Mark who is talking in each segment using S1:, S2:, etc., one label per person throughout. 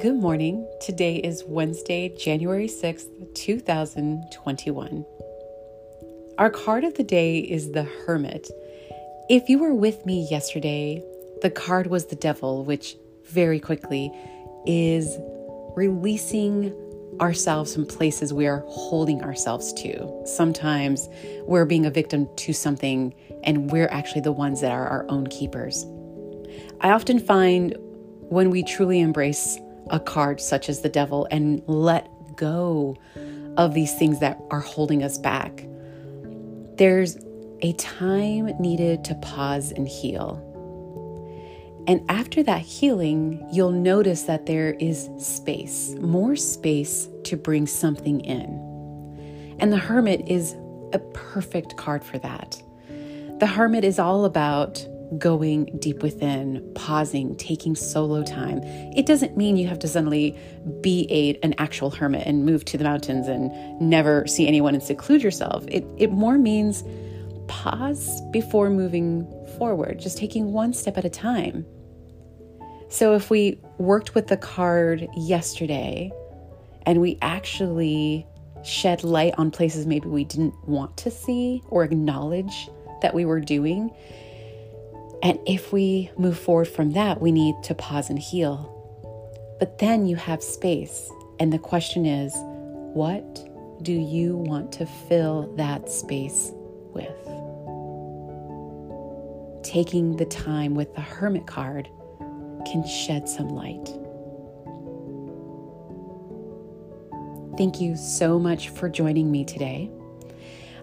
S1: Good morning. Today is Wednesday, January 6th, 2021. Our card of the day is the Hermit. If you were with me yesterday, the card was the Devil, which very quickly is releasing ourselves from places we are holding ourselves to. Sometimes we're being a victim to something and we're actually the ones that are our own keepers. I often find when we truly embrace a card such as the devil and let go of these things that are holding us back. There's a time needed to pause and heal. And after that healing, you'll notice that there is space, more space to bring something in. And the Hermit is a perfect card for that. The Hermit is all about going deep within, pausing, taking solo time. It doesn't mean you have to suddenly be a, an actual hermit and move to the mountains and never see anyone and seclude yourself. It, it more means pause before moving forward, just taking one step at a time. So if we worked with the card yesterday and we actually shed light on places maybe we didn't want to see or acknowledge that we were doing, and if we move forward from that, we need to pause and heal. But then you have space. And the question is, what do you want to fill that space with? Taking the time with the Hermit card can shed some light. Thank you so much for joining me today.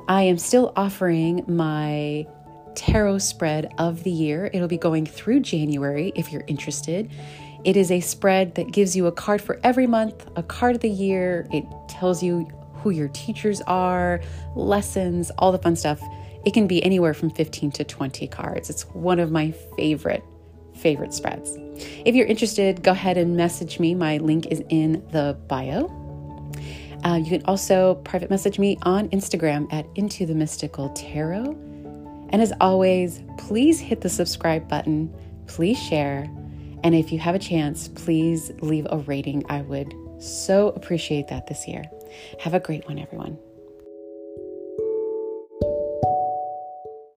S1: I am still offering my tarot spread of the year. It'll be going through January if you're interested. It is a spread that gives you a card for every month, a card of the year. It tells you who your teachers are, lessons, all the fun stuff. It can be anywhere from 15 to 20 cards. It's one of my favorite favorite spreads. If you're interested, go ahead and message me. My link is in the bio. Uh, you can also private message me on Instagram at Into the Mystical Tarot. And as always, please hit the subscribe button, please share, and if you have a chance, please leave a rating. I would so appreciate that this year. Have a great one, everyone.